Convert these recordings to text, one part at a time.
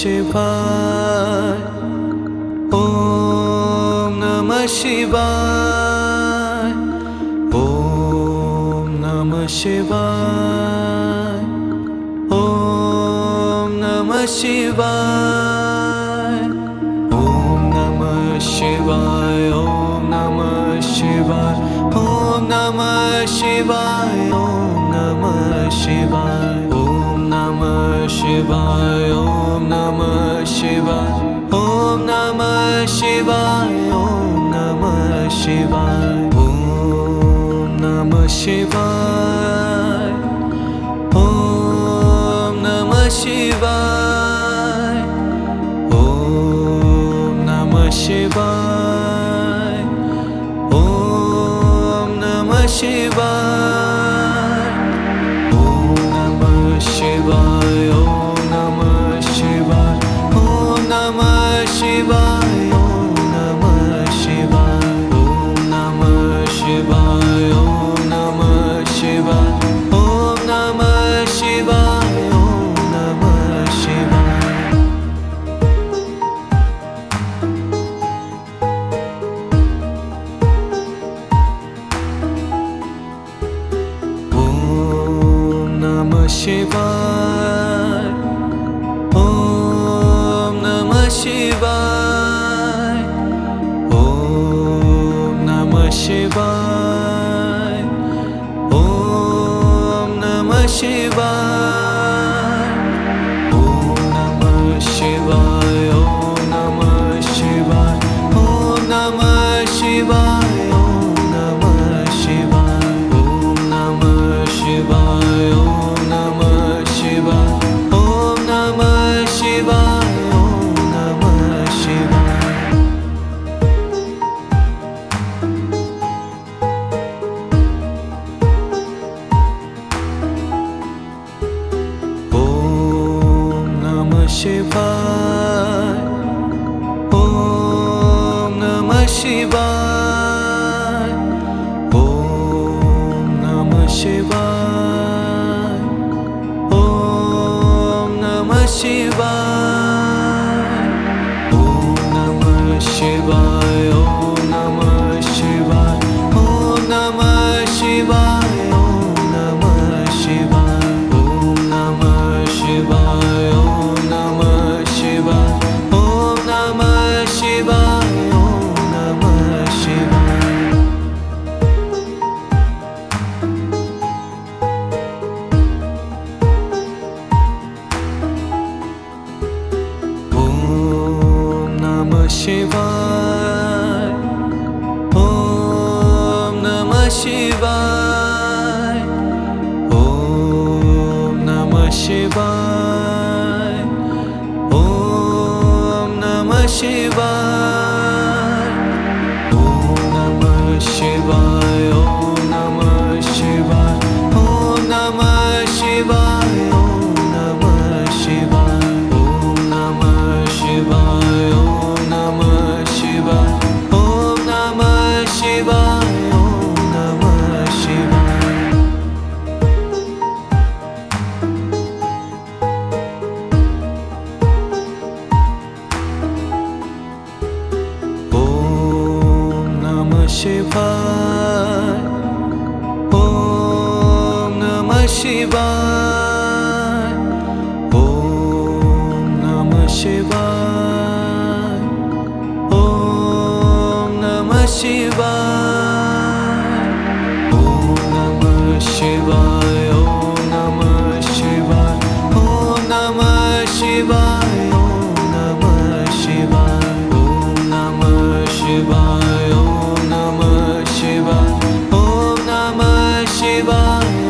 शिवाय। ॐ नमः शिवाय। ॐ नमः शिवाय। ॐ नमः शिवाय। शिवाय ॐ नमः शिवाय ॐ नमः शिवाय ॐ नमः शिवाय ॐ नमः शिवाय ॐ नमः शिवाय by love.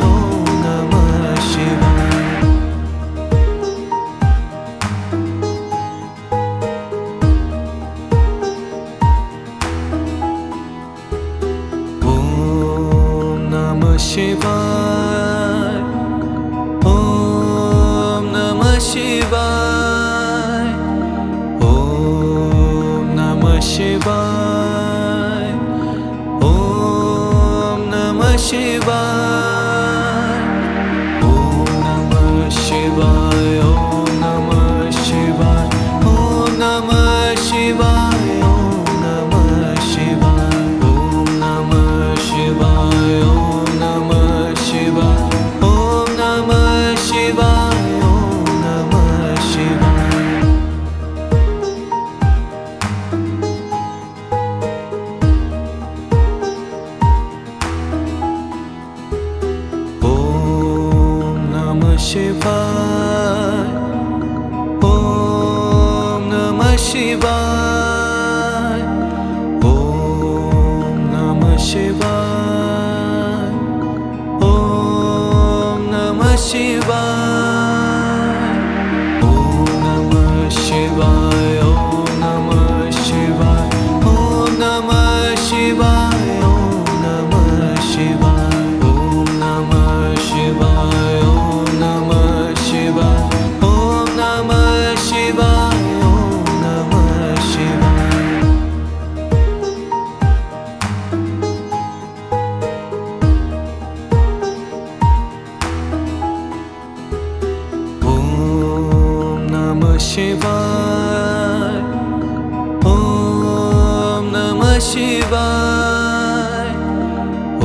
शिवाय.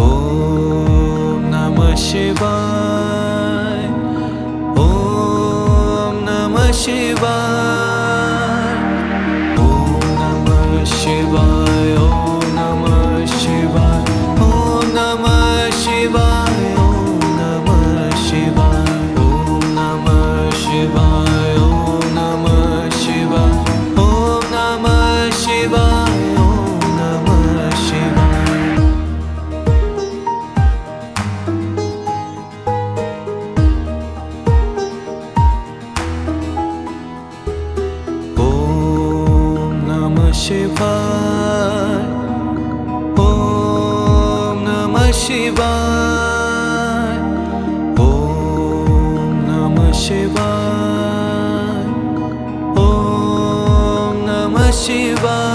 ॐ नमः शिवाय. ॐ नमः शिवाय शिवा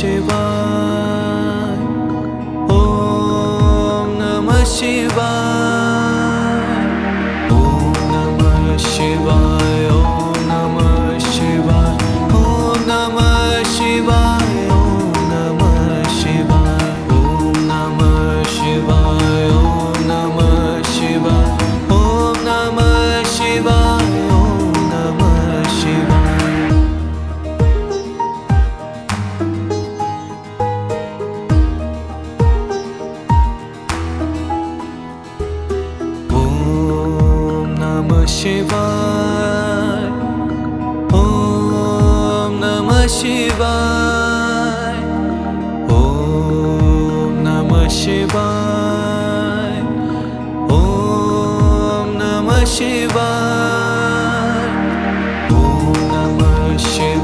去过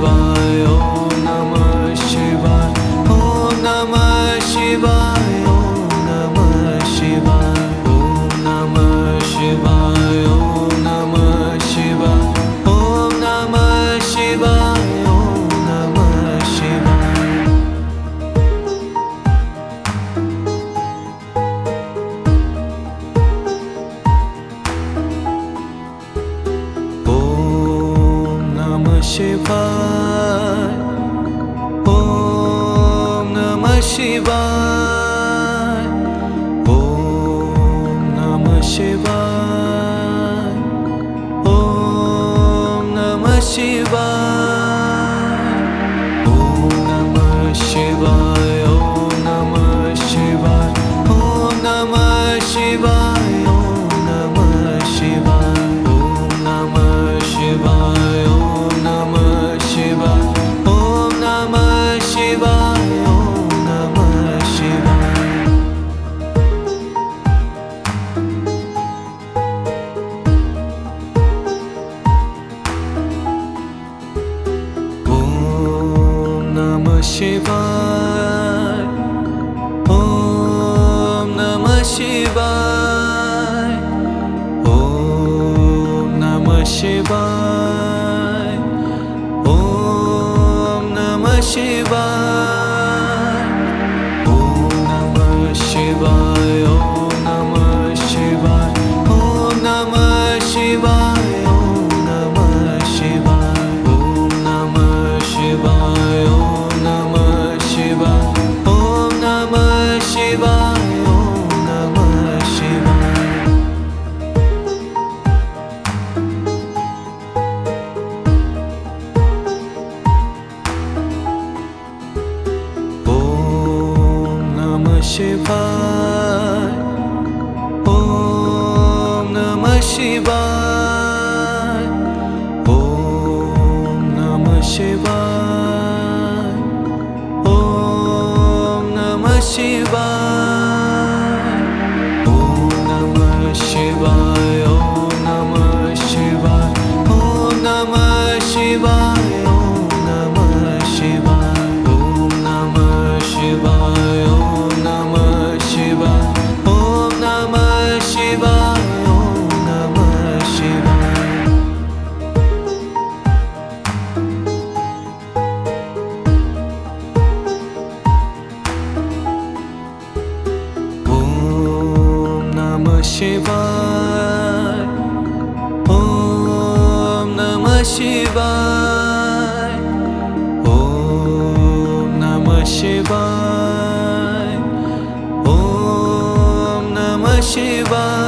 var शिवाय। ॐ नमः शिवाय। ॐ नमः शिवाय। ॐ नमः शिवाय।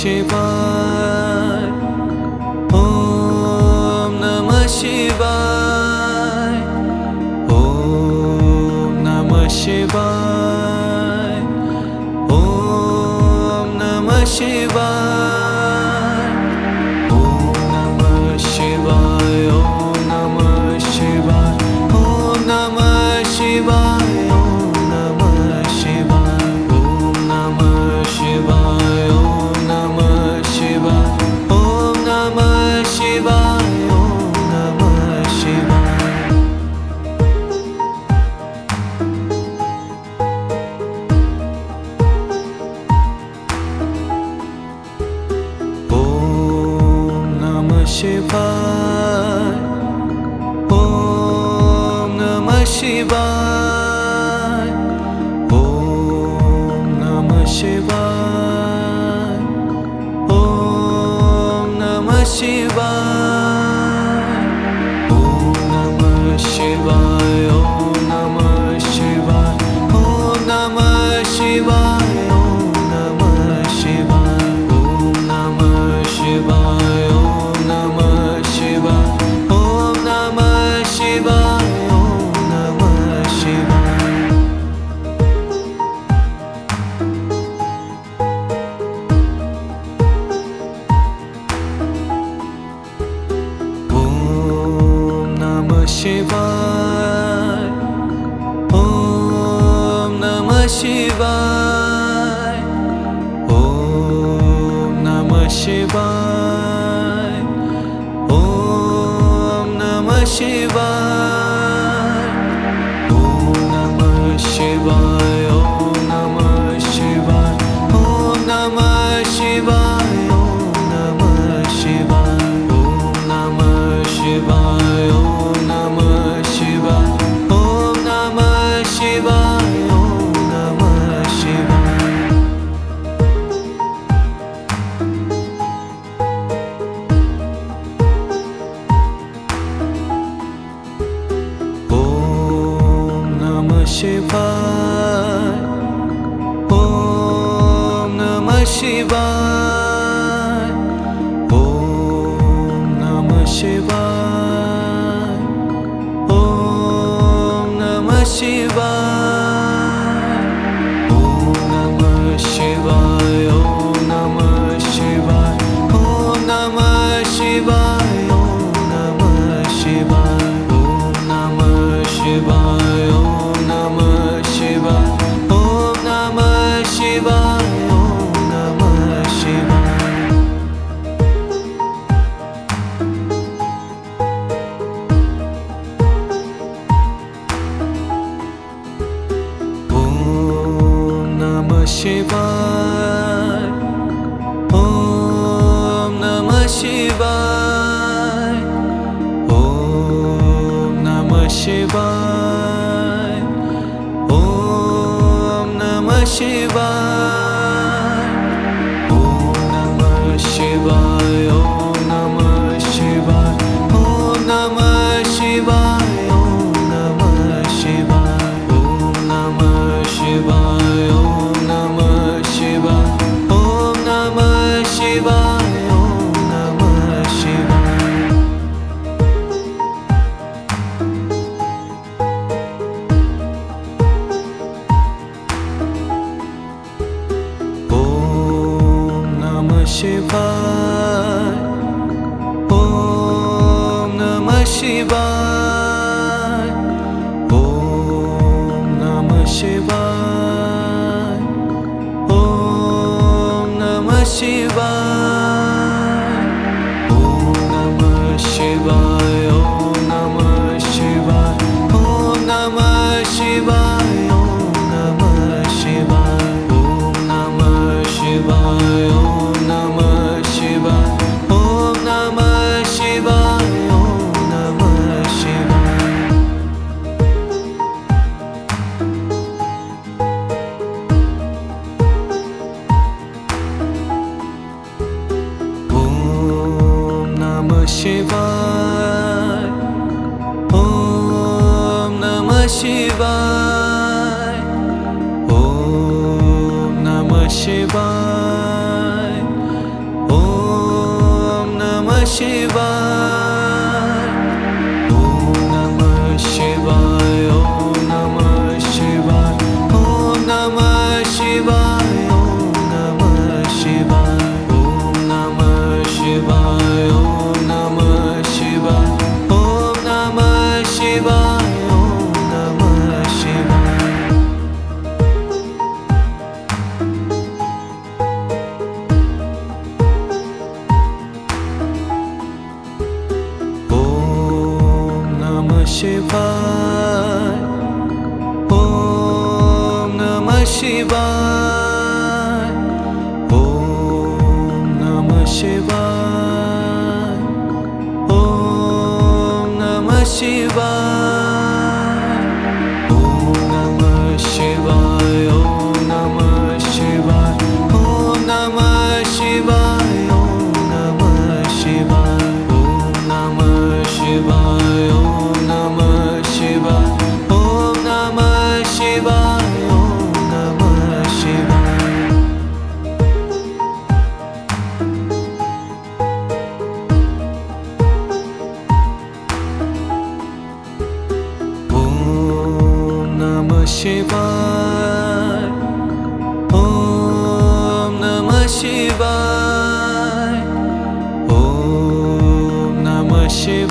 且把 Bye. शिवाय. ॐ नमः शिवाय Спасибо. Співай Shiva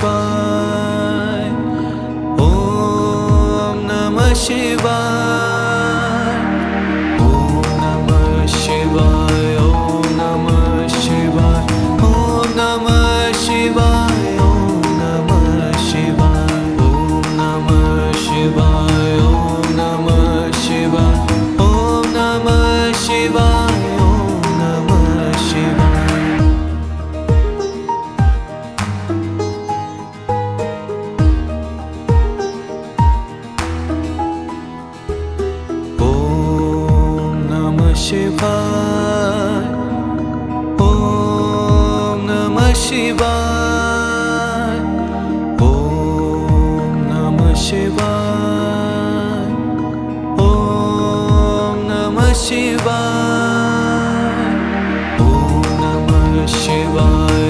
शिवाय. ॐ नमः शिवाय. boy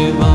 you